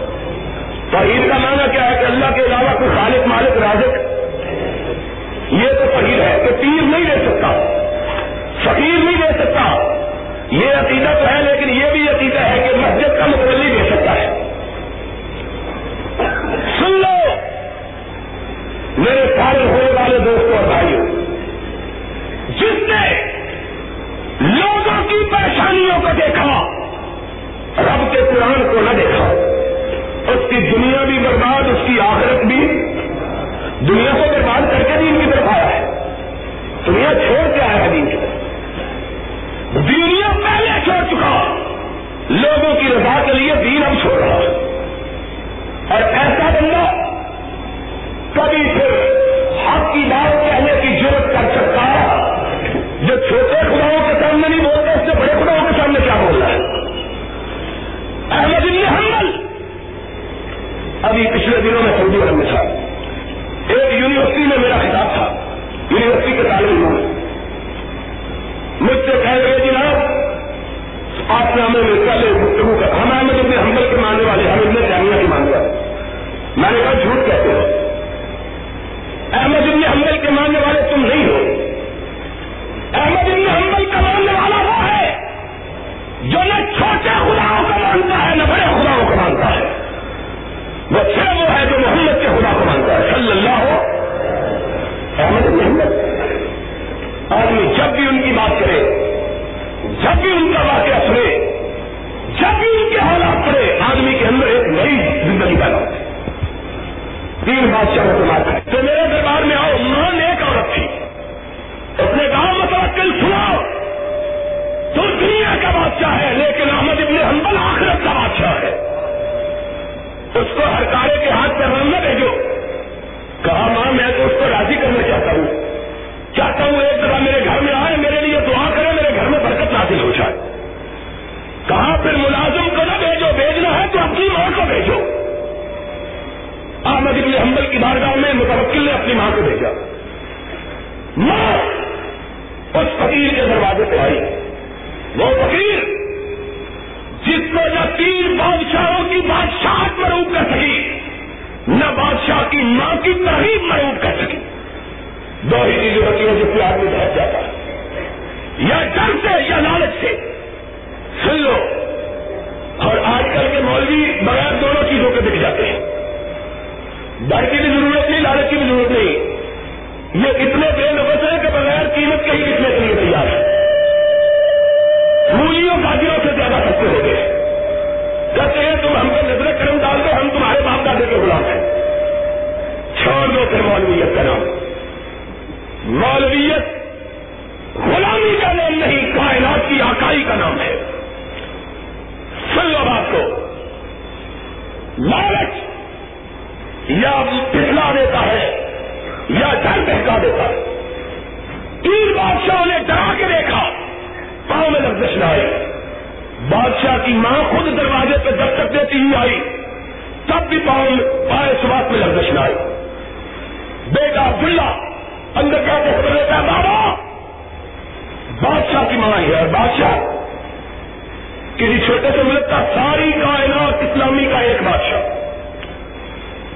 توحید کا معنی کیا ہے کہ اللہ کے علاوہ کوئی خالق، مالک، رازق؟ یہ تو توحید ہے کہ تیر نہیں دے سکتا۔ فقیر نہیں دے سکتا۔ یہ عقیدہ تو ہے، لیکن یہ بھی عقیدہ ہے کہ مسجد کا متولی دے سکتا ہے۔ سن لو۔ میرے سارے ہونے والے دوستوں اور بھائیوں جس نے لوگوں کی پریشانیوں کو دیکھا، رب کے قرآن کو نہ دیکھا، اس کی دنیا بھی برباد، اس کی آخرت بھی دنیا کو برباد کر کے دین کی طرف آیا ہے۔ دنیا چھوڑ کے آیا ہے دین کی طرف۔ دنیا پہلے چھوڑ چکا، لوگوں کی رضا کے لیے دین اب چھوڑ رہا اور ایسا بندہ کبھی پھر حق کی بات تین بادشاہوں کی بادشاہ مروب کر سکی۔ نہ بادشاہ کی ماں کی تحریر مروب کر سکی۔ دو ہی چیزیں ہوتی ہیں سے آدمی بہت جاتا ہے۔ یا ڈر سے یا لالچ سے۔ سن لو۔ اور آج کل کے مولوی بغیر دونوں چیزوں کے دکھ جاتے ہیں۔ ڈر کی بھی ضرورت نہیں، لالچ کی بھی ضرورت نہیں۔ یہ اتنے بے نفس ہیں کہ بغیر قیمت کے ہی بکنے کے لیے تیار ہے مولیوں گاجروں سے زیادہ سستے ہو گئے۔ کہتے ہیں، تم ہم کو نظر کرم ڈال دو، ہم تمہارے باپ دادے کے غلام ہیں. چھوڑ دو پھر مولویت کا نام۔ مولویت غلامی کا نام نہیں، کائنات کی آکائی کا نام ہے۔ سن لو بات کو۔ لالچ یا پھسلا دیتا ہے، یا ڈر بہکا دیتا ہے۔ تین بادشاہوں نے ڈرا کے دیکھا، پاؤں میں لفظ نہ بادشاہ کی ماں خود دروازے پہ دستک دیتی ہوئی آئی۔ تب بھی پاؤں پائے سوات میں لفظ نہ آئی۔ بیٹا عبداللہ اندر کیا کہ خبر بابا! بادشاہ کی ماں ہے بادشاہ کسی چھوٹے سے ملک کا ساری کائنات اسلامی کا ایک بادشاہ۔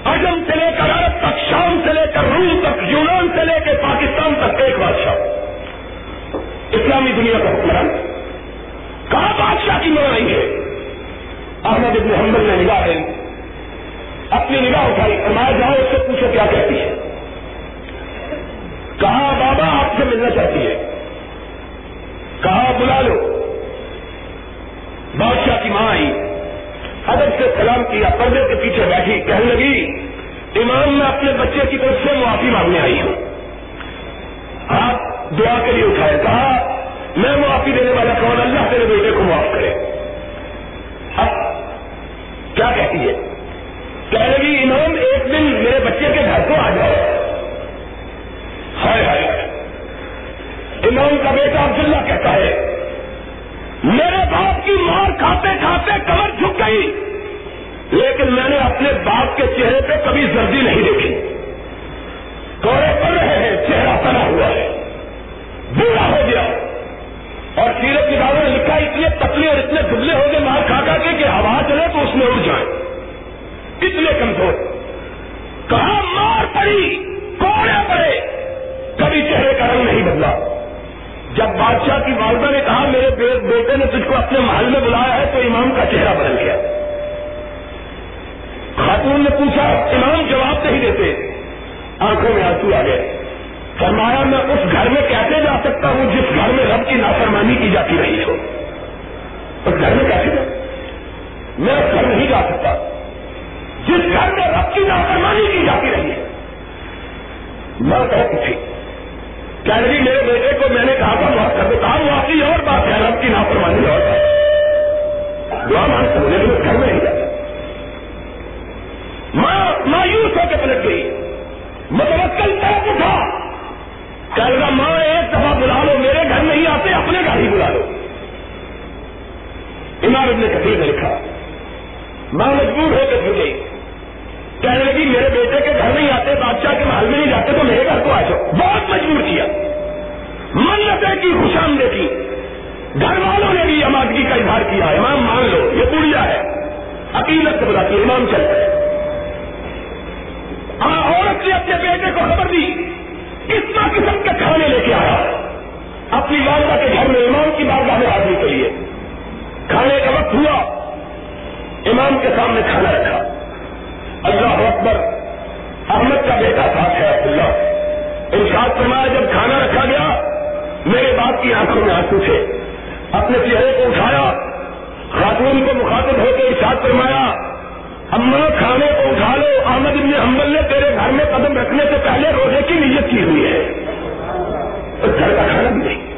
عجم سے لے کر عرب تک، شام سے لے کر روم تک، یونان سے لے کے پاکستان تک ایک بادشاہ۔ اسلامی دنیا کا حکمران۔ کہاں بادشاہ کی ماں آئی ہے؟ احمد ابن حمبل نے نگاہ ہے اپنی نگاہ اٹھائی، فرمایا، جاؤ، اس سے پوچھو کیا کہتی ہے۔ کہا بابا آپ سے ملنا چاہتی ہے؟ کہا بلا لو؟ بادشاہ کی ماں آئی ادب سے سلام کیا، پردے کے پیچھے بیٹھی، کہنے لگی، امام میں اپنے بچے کی طرف سے معافی مانگنے آئی ہوں۔ آپ دعا کے لیے اٹھائے، کہا میں معافی دینے والا کون اللہ تیرے بیٹے کو معاف کرے؟ اب کیا کہتی ہے؟ کہنے لگی امام ایک دن میرے بچے کے گھر کو آ جاؤ۔ ہائے ہائے امام کا بیٹا عبداللہ کہتا ہے، میرے باپ کی مار کھاتے کھاتے کمر جھک گئی، لیکن میں نے اپنے باپ کے چہرے پہ کبھی زردی نہیں دیکھی۔ کوڑے پڑ رہے ہیں، چہرہ تنا ہوا ہے، بوڑھا ہو گیا۔ اور سیرت کتابوں نے لکھا اتنے پتلے اور اتنے دبلے ہو گئے مار کھا کھا کے کہ ہوا چلے تو اس میں اڑ جائیں اتنے کمزور۔ کہاں مار پڑی؟ کوڑے پڑے۔ کبھی چہرے کا رنگ نہیں بدلا۔ جب بادشاہ کی والدہ نے کہا، میرے بیٹے نے تجھ کو اپنے محل میں بلایا ہے تو امام کا چہرہ بدل گیا۔ خاتون نے پوچھا، امام جواب نہیں دیتے۔ آنکھوں میں آنسو آ گئے۔ فرمایا، میں اس گھر میں کیسے جا سکتا ہوں جس گھر میں رب کی نافرمانی کی جاتی رہی ہو؟ اس گھر میں کیسے جا میں اس گھر نہیں جا سکتا جس گھر میں رب کی نافرمانی کی جاتی رہی ہے. میں کہ پوچھی کہہ رہی میرے بیٹے کو میں نے کہا تھا معاف کر دو کہا معافی اور بات ہے، رب کی نافرمانی اور بات دعا مانگتا ہوں، لیکن اس گھر میں نہیں جاتا۔ ماں مایوس ہو کے پلٹ گئی۔ متوکل طرف کہہ ماں ایک دفعہ بلا لو، میرے گھر نہیں آتے، اپنے گھر ہی بلا لو۔ امام ابن کثیر نے لکھا، ماں مجبور ہو کے پھر گئی۔ کہنے لگی، میرے بیٹے کے گھر نہیں آتے، بادشاہ کے محل میں نہیں جاتے، تو میرے گھر کو آ جاؤ۔ بہت مجبور کیا۔ منتیں کی خوش آمدے کی۔ گھر والوں نے بھی آمادگی کا اظہار کیا۔ امام مان لو، یہ بڑھیا ہے۔ عقیدت سے بتاتی امام چل رہے عورت نے اپنے بیٹے کو خبر دی۔ کتنا قسم کے کھانے لے کے آیا۔ اپنی والدہ کے گھر میں امام کی بات میں آدمی کے لیے۔ کھانے کا وقت ہوا۔ امام کے سامنے کھانا رکھا۔ اللہ اکبر، احمد کا بیٹا ساتھ ہے عبداللہ۔ ارشاد فرمایا، جب کھانا رکھا گیا، میرے باپ کی آنکھوں میں آنسو تھے۔ اپنے چہرے کو اٹھایا۔ خاتون کو مخاطب ہو کے ارشاد فرمایا اما کھانے کو اٹھا لو، احمد ابن حنبل نے تیرے گھر میں قدم رکھنے سے پہلے روزے کی نیت کی ہوئی ہے۔ گھر کا کھانا بھی نہیں۔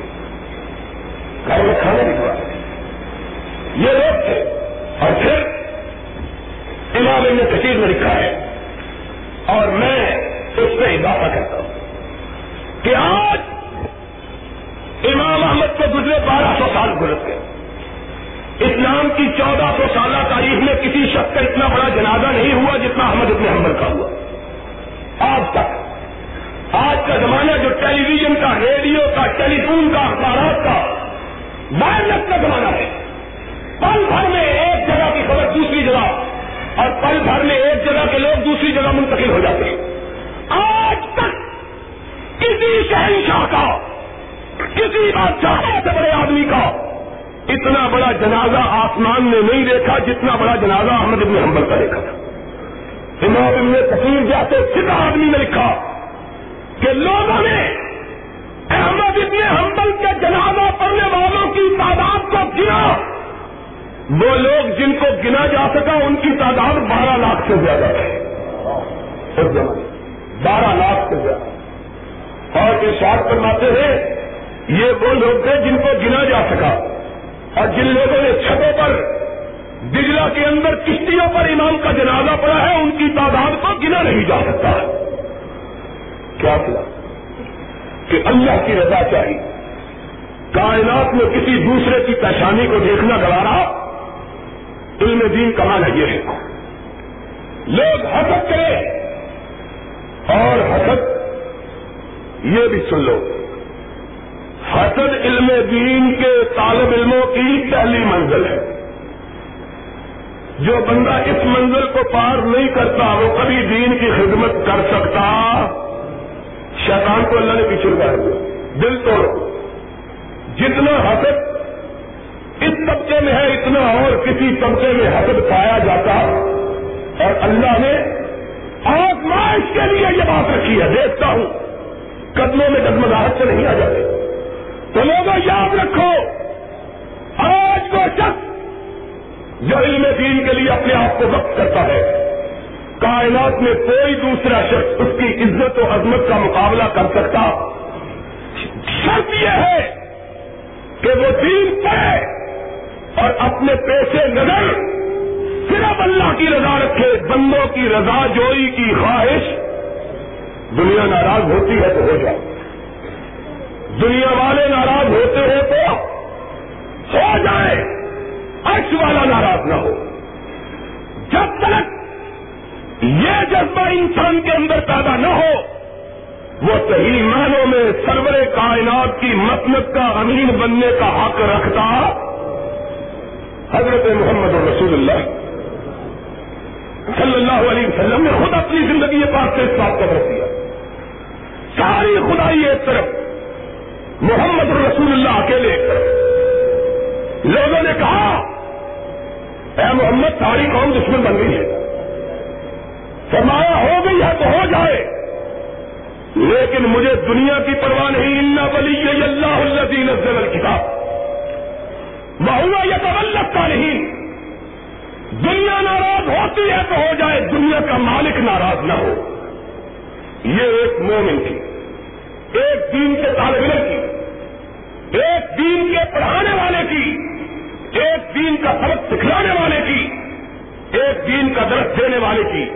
گھر میں کھانا بھی ہوا۔ یہ لوگ تھے۔ اور پھر امام ابن کثیر میں لکھا ہے۔ اور میں اس میں اضافہ کرتا ہوں کہ آج امام احمد کو گزرے بارہ سو سال گزر گئے اسلام کی چودہ سو سالہ تاریخ میں کسی شخص کا اتنا بڑا جنازہ نہیں ہوا جتنا احمد ہوا۔ آج تک، آج کا زمانہ جو ٹیلی ویژن کا، ریڈیو کا، ٹیلی فون کا، اخبارات کا، وائرلیس کا زمانہ ہے۔ پل بھر میں ایک جگہ کی خبر دوسری جگہ، اور پل بھر میں ایک جگہ کے لوگ دوسری جگہ منتقل ہو جاتے ہیں۔ آج تک کسی شہنشاہ کا، کسی بادشاہ سے بڑے آدمی کا اتنا بڑا جنازہ آسمان نے نہیں دیکھا جتنا بڑا جنازہ احمد ابن حنبل کا دیکھا تھا۔ امام ابن تصویر جیسے سکھا آدمی نے لکھا کہ لوگوں نے احمد ابن حنبل کے جنازہ پڑھنے والوں کی تعداد کو گنا۔ وہ لوگ جن کو گنا جا سکا، ان کی تعداد بارہ لاکھ سے زیادہ ہے۔ بارہ لاکھ سے زیادہ۔ اور ارشاد فرماتے ہیں، یہ وہ لوگ تھے جن کو گنا جا سکا۔ اور جن لوگوں نے چھتوں پر دجلا کے اندر کشتیوں پر امام کا جنازہ پڑا ہے، ان کی تعداد کو گنا نہیں جا سکتا۔ کیا کیا؟ کہ اللہ کی رضا چاہیے۔ کائنات میں کسی دوسرے کی پریشانی کو دیکھنا گوارا، علم دین کمانا یہ ہے لوگ حسد کرے اور حسد، یہ بھی سن لو۔ حسد علم دین کے طالب علموں کی پہلی منزل ہے۔ جو بندہ اس منزل کو پار نہیں کرتا، وہ کبھی دین کی خدمت کر سکتا۔ شیطان کو اللہ نے پیچھے کر دیا دل توڑو۔ جتنا حسد اس طبقے میں ہے، اتنا اور کسی طبقے میں حسد پایا جاتا۔ اور اللہ نے آزمائش کے لیے یہ بات رکھی ہے۔ دیکھتا ہوں، قدموں میں ڈگمگاہٹ سے نہیں آ جاتے۔ تو لوگوں، یاد رکھو، آج کو شخص جو علم دین کے لیے اپنے آپ کو وقت کرتا ہے۔ کائنات میں کوئی دوسرا شخص اس کی عزت و عظمت کا مقابلہ کر سکتا۔ شرط یہ ہے کہ وہ دین پڑے اور اپنے پیسے نظر صرف اللہ کی رضا رکھے، بندوں کی رضا جوئی کی خواہش۔ دنیا ناراض ہوتی ہے تو ہو جائے۔ دنیا والے ناراض ہوتے ہیں تو ہو جائے۔ عرش والا ناراض نہ ہو۔ جب تک یہ جذبہ انسان کے اندر پیدا نہ ہو، وہ صحیح معنوں میں سرور کائنات کی مسلط کا امین بننے کا حق رکھتا۔ حضرت محمد رسول اللہ صلی اللہ علیہ وسلم نے خود اپنی زندگی پاس سے اس بات کا رکھ دیا ساری خدائی ایک طرف، محمد رسول اللہ اکیلے طرف۔ لوگوں نے کہا، اے محمد ساری قوم دشمن بن گئی ہے۔ فرمایا، ہو گئی ہے تو ہو جائے۔ لیکن مجھے دنیا کی پرواہ نہیں اللہ بلی یہ اللہ الدین افضل کتاب بہوا یہ تو کا نہیں دنیا ناراض ہوتی ہے تو ہو جائے، دنیا کا مالک ناراض نہ ہو۔ یہ ایک مومن تھی ایک دین کے طالب علم کی، ایک دین کے پڑھانے والے کی ایک دین کا سبق سکھلانے والے کی، ایک دین کا درخت دینے والے کی۔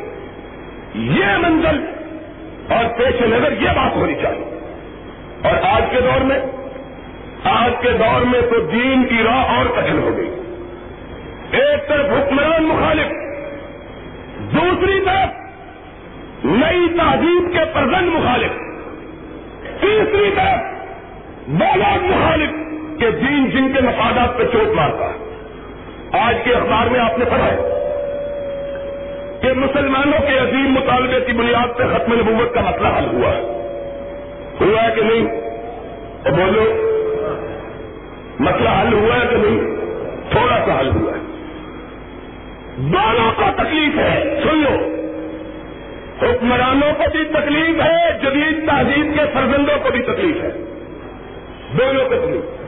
یہ منزل اور پیش نظر یہ بات ہونی چاہیے۔ اور آج کے دور میں، آج کے دور میں تو دین کی راہ اور کٹن ہو گئی۔ ایک طرف حکمران مخالف، دوسری طرف نئی تہذیب کے پرزن مخالف، تیسری طرف بولاد مخالف۔ کے دین جن کے مفادات پہ چوٹ مارتا ہے۔ آج کے اخبار میں آپ نے پڑھا ہے کہ مسلمانوں کے عظیم مطالبے کی بنیاد پہ ختم نبوت کا مسئلہ حل ہوا ہے۔ ہوا ہے کہ نہیں؟ تو بولو، مسئلہ حل ہوا ہے کہ نہیں؟ تھوڑا سا حل ہوا ہے۔ دونوں کو تکلیف ہے، سن لو۔ حکمرانوں کو بھی تکلیف ہے، جدید تہذیب کے فرزندوں کو بھی تکلیف ہے۔ دونوں کو تکلیف۔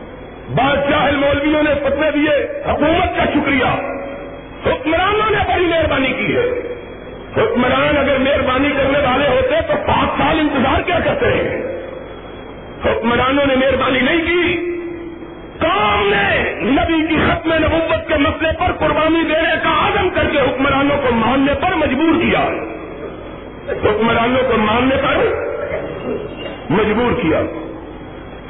بادشاہ مولویوں نے فتوے دیے، حکومت کا شکریہ۔ حکمرانوں نے بڑی مہربانی کی ہے۔ حکمران اگر مہربانی کرنے والے ہوتے تو پانچ سال انتظار کیا کرتے ہیں حکمرانوں نے مہربانی نہیں کی۔ کام نے نبی کی ختم نبوت کے مسئلے پر قربانی دینے کا عدم کر کے حکمرانوں کو ماننے پر مجبور کیا۔ حکمرانوں کو ماننے پر مجبور کیا۔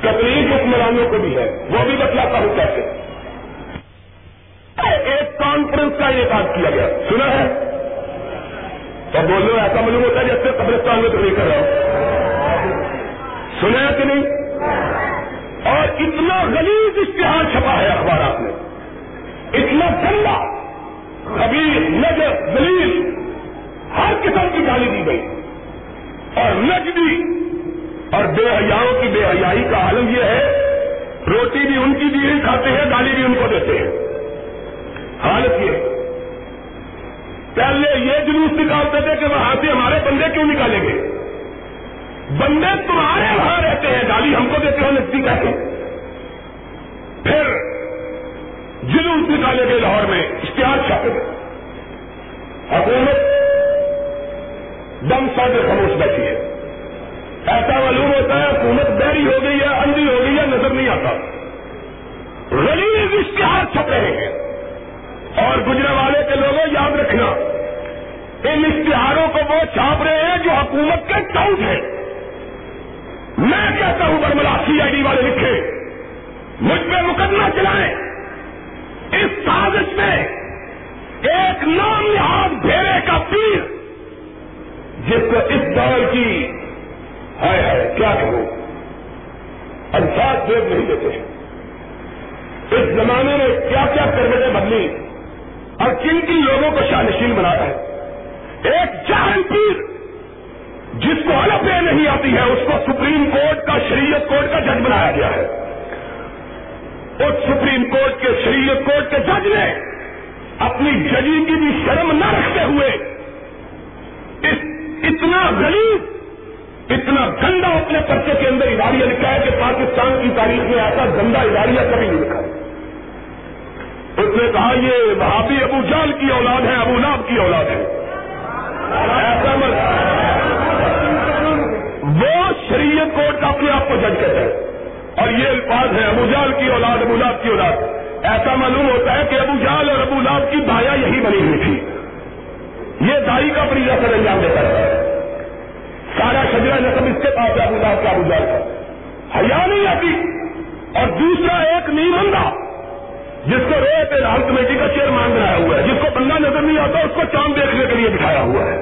تکلیف حکمرانوں کو بھی ہے، وہ بھی بتلاتا ہوں کیسے ایک کانفرنس کا یہ بات کیا گیا۔ سنا ہے؟ تو بولو ایسا معلوم ہوتا ہے جیسے قبرستان میں تو نہیں کر رہا ہوں۔ سنا ہے کہ نہیں؟ اور اتنا غلیظ اشتہار چھپا ہے اخبارات میں۔ اتنا گندا خبیر نظر دلیل، ہر قسم کی گالی دی گئی۔ اور نجدی اور بے حیاؤں کی بے حیائی کا عالم یہ ہے، روٹی بھی ان کی بھی کھاتے ہیں گالی بھی ان کو دیتے ہیں۔ حالت یہ پہلے یہ جلوس نکالتے تھے کہ وہاں سے ہمارے بندے کیوں نکالیں گے؟ بندے تمہارے وہاں رہتے ہیں گالی ہم کو دیتے ہو نزدیک آتے پھر جلوس نکالے گئے لاہور میں، اشتہار چھاپے گئے۔ حکومت دم سادے خاموش بیٹھی ہے۔ ایسا معلوم ہوتا ہے، حکومت بہری ہو گئی ہے، اندھی ہو گئی ہے، نظر نہیں آتا۔ غلیظ اشتہار چھپ رہے ہیں۔ اور گجرے والے کے لوگوں، یاد رکھنا، ان اشتہاروں کو وہ چھاپ رہے ہیں جو حکومت کے ٹاؤٹ ہے میں کہتا ہوں، برملا سی آئی ڈی والے لکھے، مجھ پہ مقدمہ چلائیں۔ اس سازش میں ایک نام نہاد بھیڑے کا پیر، جس کو اس دور کی ہے ہے کیا کہوں؟ الفاظ دیکھ نہیں دیتے۔ اس زمانے میں کیا کیا کروٹیں بدلی اور کن کن لوگوں کو شانشین بنایا ہے ایک جہن پیر جس کو الگ نہیں آتی ہے، اس کو سپریم کورٹ کا شریعت کورٹ کا جج بنایا گیا ہے۔ اس سپریم کورٹ کے شریعت کورٹ کے جج نے اپنی ججی کی بھی شرم نہ رکھتے ہوئے اتنا غریب اتنا گندا اپنے پرچے کے اندر اداریہ لکھا ہے کہ پاکستان کی تاریخ میں ایسا گندا اداریہ کبھی نہیں لکھا۔ اس نے کہا یہ بھابی ابو جال کی اولاد ہے، ابو ناب کی اولاد ہے۔ ایسا مت۔ وہ شریعت کوٹ کا اپنے آپ کو جج کہتے ہیں اور یہ الفاظ ہے ابو جال کی اولاد، ابو ناب کی اولاد۔ ایسا معلوم ہوتا ہے کہ ابو جال اور ابو ناب کی بایا یہی بنی ہوئی تھی۔ یہ دائی کا بڑی اثر انجام دیتا ہے سارا شجرا نسب اس کے پاس ابو ناب کا ابو کا۔ حیا نہیں آتی اور دوسرا ایک نیمندہ جس کو روئے پہ لال کمیٹی کا چیئرمین بنایا ہوا ہے، جس کو بندہ نظر نہیں آتا، اس کو چاند دیکھنے کے لیے بٹھایا ہوا ہے۔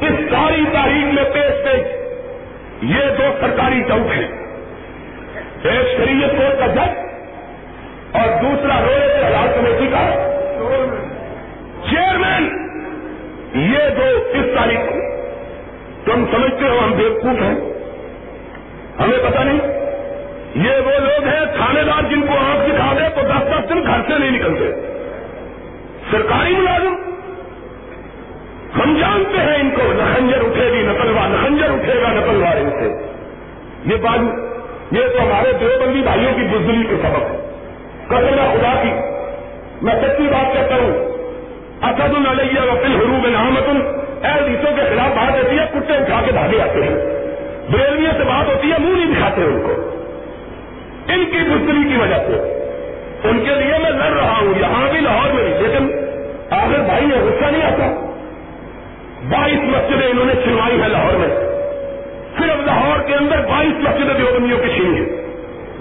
اس ساری تاریخ میں پیش پیش یہ دو سرکاری چوک ہیں۔ ایک شریعت کورٹ کا جج اور دوسرا روئے پہ لال کمیٹی کا چیئرمین۔ یہ دو اس تاریخ کو تم سمجھتے ہو، ہم بیوقوف ہیں۔ ہمیں پتہ نہیں۔ یہ وہ لوگ ہیں تھانے دار جن کو آنکھ دکھا دے تو دس دس دن گھر سے نہیں نکلتے۔ سرکاری ملازم۔ ہم جانتے ہیں ان کو نخنجر اٹھے گی نقلوا نخنجر اٹھے گا نقلوار ان سے۔ یہ بات یہ تو ہمارے دیوبندی بھائیوں کی بزدلی کے سبب ہے۔ قسم خدا کی۔ میں سچی بات کہتا ہوں۔ اسد العلیہ وکیل حروب نحمت ایسوں کے خلاف بات ہوتی ہے، کتے اٹھا کے بھاگے آتے ہیں۔ بریلویوں سے بات ہوتی ہے، منہ نہیں دکھاتے ان کو۔ ان کی بزدلی کی وجہ سے۔ ان کے لیے میں لڑ رہا ہوں، یہاں بھی لاہور میں لیکن آخر بھائی نے غصہ نہیں آتا۔ بائیس مسجدیں انہوں نے چھلوائی ہیں لاہور میں۔ صرف لاہور کے اندر بائیس مسجدیں دیوبندیوں کی چھینی ہے۔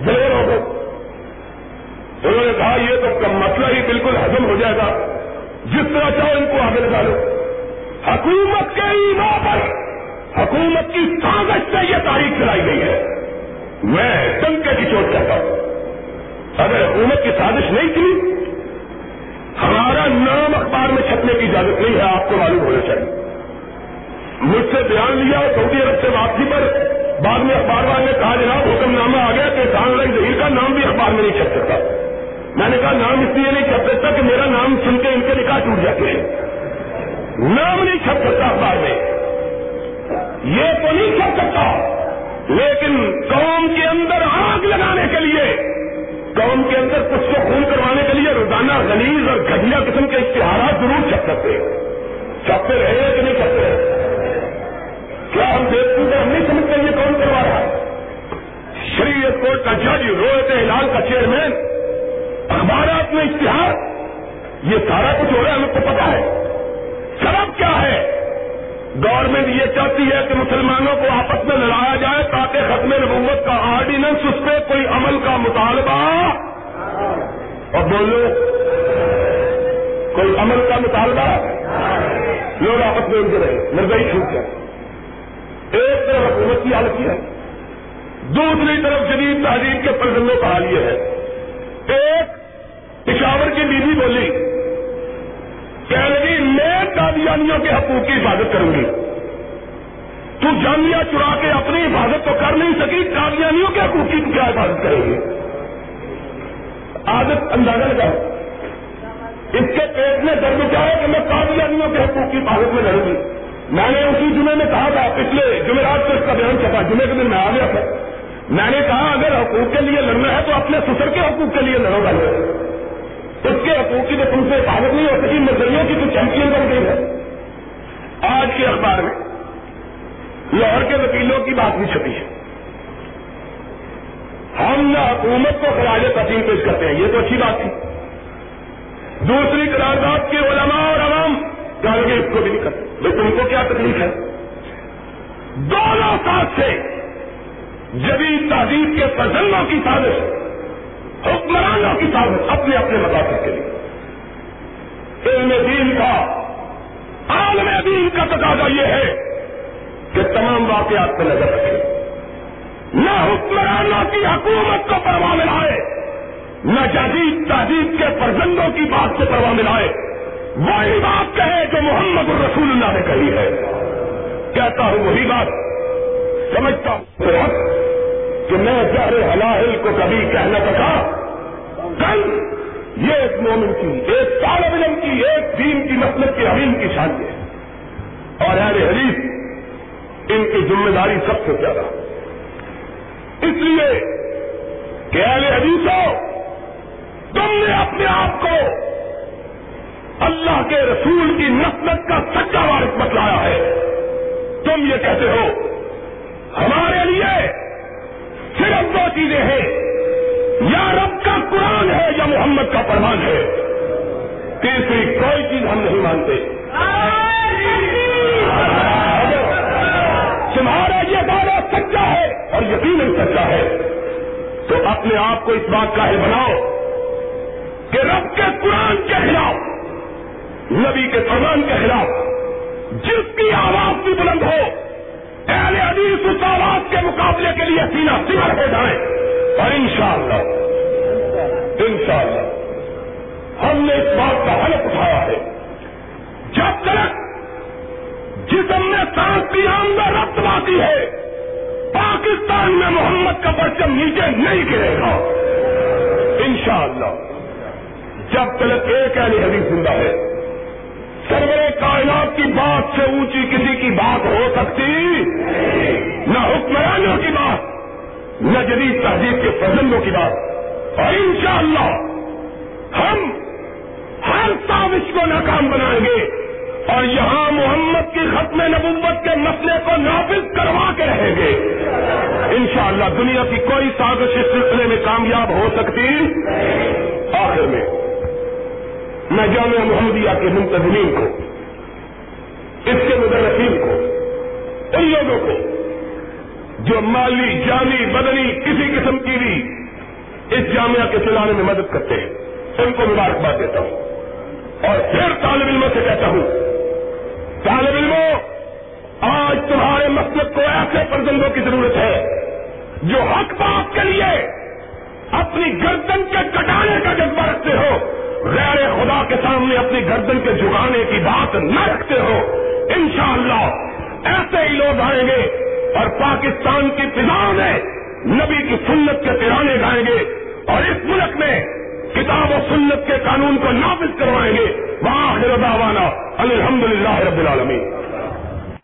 دلیر ہو گئے انہوں نے کہا، یہ تو مسئلہ ہی بالکل ہزم ہو جائے گا۔ جس طرح چاہو ان کو آگے لگا لو۔ حکومت کے ایمان پر، حکومت کی کاغذ سے یہ تاریخ چلائی گئی ہے۔ میں ڈنکے کی چوٹ کہتا ہوں۔ اگر حکومت کی سازش نہیں تھی، ہمارا نام اخبار میں چھپنے کی اجازت نہیں ہے، آپ کو معلوم ہونا چاہیے۔ مجھ سے بیان لیا سعودی عرب سے واپسی پر بعد میں اخبار والے نے کہا، جناب حکم نامہ آ گیا کہ خان لائن ظہیر کا نام بھی اخبار میں نہیں چھپ سکتا۔ میں نے کہا نام اس لیے نہیں چھپ سکتا کہ میرا نام سن کے ان کے نکاح ٹوٹ جاتے ہیں۔ نام نہیں چھپ سکتا اخبار میں۔ یہ تو نہیں چھپ سکتا۔ لیکن قوم کے اندر آگ لگانے کے لیے، قوم کے اندر کچھ کو خون کروانے کے لیے روزانہ غلیظ اور گھٹیا قسم کے اشتہارات ضرور چھپ سکتے چھپتے رہے کہ نہیں چھپتے رہے؟ کیا ہم دیکھتے ہیں ہم نہیں سمجھتے یہ کون کروا رہا ہے؟ شریعت کورٹ کا جج روحت ہلال کا چیئرمین اخبارات میں اشتہار؟ یہ سارا کچھ ہو رہا ہے، ہمیں کو پتا ہے۔ سبب کیا ہے؟ گورنمنٹ یہ چاہتی ہے کہ مسلمانوں کو آپس میں لڑایا جائے تاکہ ختم نبوت کا آرڈیننس اس پہ کوئی عمل کا مطالبہ اور بولو، کوئی عمل کا مطالبہ؟ لوگ آپس میں ان رہے۔ مرزائی چھوٹ جائے ایک طرف حکومت کی حالت یہ ہے۔ دوسری طرف جدید تحریر کے پرزندوں کا حال یہ ہے ایک پشاور کی بیوی بولی، کہہ لگی میں قادیانیوں کے حقوق کی حفاظت کروں گی۔ تو جامعہ چرا کے اپنی حفاظت تو کر نہیں سکی، قادیانیوں کے حقوق کی کیا حفاظت کریں گے عادت اندازہ لگاؤ۔ اس کے پیٹ میں درد چاہے کہ میں قادیانیوں کے حقوق کی حفاظت میں لڑوں گی؟ میں نے اسی جمعے میں کہا تھا، پچھلے جمعرات کو اس کا بیان چھپا، جمعے کے دن میں آ گیا تھا۔ میں نے کہا، اگر حقوق کے لیے لڑنا ہے تو اپنے سسر کے حقوق کے لیے لڑو گا اس کے حقوق کی تو تم سے حفاظت نہیں ہو سکی مزدوریوں کی تو چیمپئن بن گئی ہے۔ آج کے اخبار میں لاہور کے وکیلوں کی بات بھی چھپی ہے۔ ہم نہ حکومت کو خراج تقسیم پیش کرتے ہیں، یہ تو اچھی بات تھی۔ دوسری قرارداد کے علماء اور عوام کیا لگے اس کو بھی نہیں کرتے۔ بھائی تم کو کیا تکلیف ہے؟ دونوں ساتھ سے جدید تہذیب کے پرزنوں کی سازش حکمرانوں کی سازش اپنے اپنے مقاصد کے لیے۔ علم دین کا، عالم دین کا تقاضا یہ ہے کہ تمام واقعات پہ نظر رکھے۔ نہ حکمرانوں کی حکومت کو پرواہ ملائے، نہ جدید تہذیب کے پرزندوں کی بات سے پرواہ ملائے۔ وہی بات کہے جو محمد الرسول اللہ نے کہی ہے۔ کہتا ہوں وہی بات، سمجھتا ہوں۔ کہ میں زہر حلاحل کو کبھی کہنا سکا۔ کل یہ ایک مومن کی، ایک طالب علم کی، ایک دین کی مسلط کی حمیم کی شان ہے۔ اور اہل حدیث، ان کی ذمہ داری سب سے زیادہ۔ اس لیے کہ اہل حدیث ہو، تم نے اپنے آپ کو اللہ کے رسول کی نسلت کا سچا وارث بتلایا ہے۔ تم یہ کہتے ہو، ہمارے لیے صرف دو چیزیں ہیں یا رب کا قرآن ہے یا محمد کا فرمان ہے۔ تیسری کوئی چیز ہم نہیں مانتے۔ تمہارا یہ دعویٰ سچا ہے اور یقیناً سچا ہے۔ تو اپنے آپ کو اس بات کا ہے بناؤ کہ رب کے قرآن کے خلاف، نبی کے فرمان کے خلاف جس کی آواز بھی بلند ہو اہل حدیث اس کے مقابلے کے لیے سینا سمر ہو جائیں اور انشاءاللہ انشاءاللہ، ہم نے اس بات کا حلف اٹھایا ہے۔ جب تک جسم میں سانس کی آمدہ رقط آتی ہے، پاکستان میں محمد کا پرچم نیچے نہیں گرے گا۔ انشاءاللہ، جب تک ایک اہل حدیث زندہ ہے، سرور کائنات کی بات سے اونچی کسی کی بات ہو سکتی؟ نہ حکمرانوں کی بات، نہ جدید تہذیب کے فضلوں کی بات۔ اور انشاءاللہ ہم ہر سازش کو ناکام بنائیں گے اور یہاں محمد کی ختم نبوت کے مسئلے کو نافذ کروا کے رہیں گے۔ انشاءاللہ دنیا کی کوئی سازش اس سلسلے میں کامیاب ہو سکتی؟ آخر میں میں جامعہ محمدیہ کے منتظمین کو مدرسین کو، ان لوگوں کو جو مالی، جانی بدنی کسی قسم کی بھی اس جامعہ کے چلانے میں مدد کرتے ہیں، ان کو مبارکباد دیتا ہوں۔ اور پھر طالب علموں سے کہتا ہوں، طالب علموں، آج تمہارے مقصد کو ایسے پرزندوں کی ضرورت ہے جو حق بات کے لیے اپنی گردن کے کٹانے کا جذبہ رکھتے ہو، غیر خدا کے سامنے اپنی گردن کے جھکانے کی بات نہ رکھتے ہو۔ انشاءاللہ ایسے ہی لوگ آئیں گے اور پاکستان کی فضا میں نبی کی سنت کے ترانے گائیں گے اور اس ملک میں کتاب و سنت کے قانون کو نافذ کروائیں گے۔ وہاں دعوانا الحمد للہ رب العالمین۔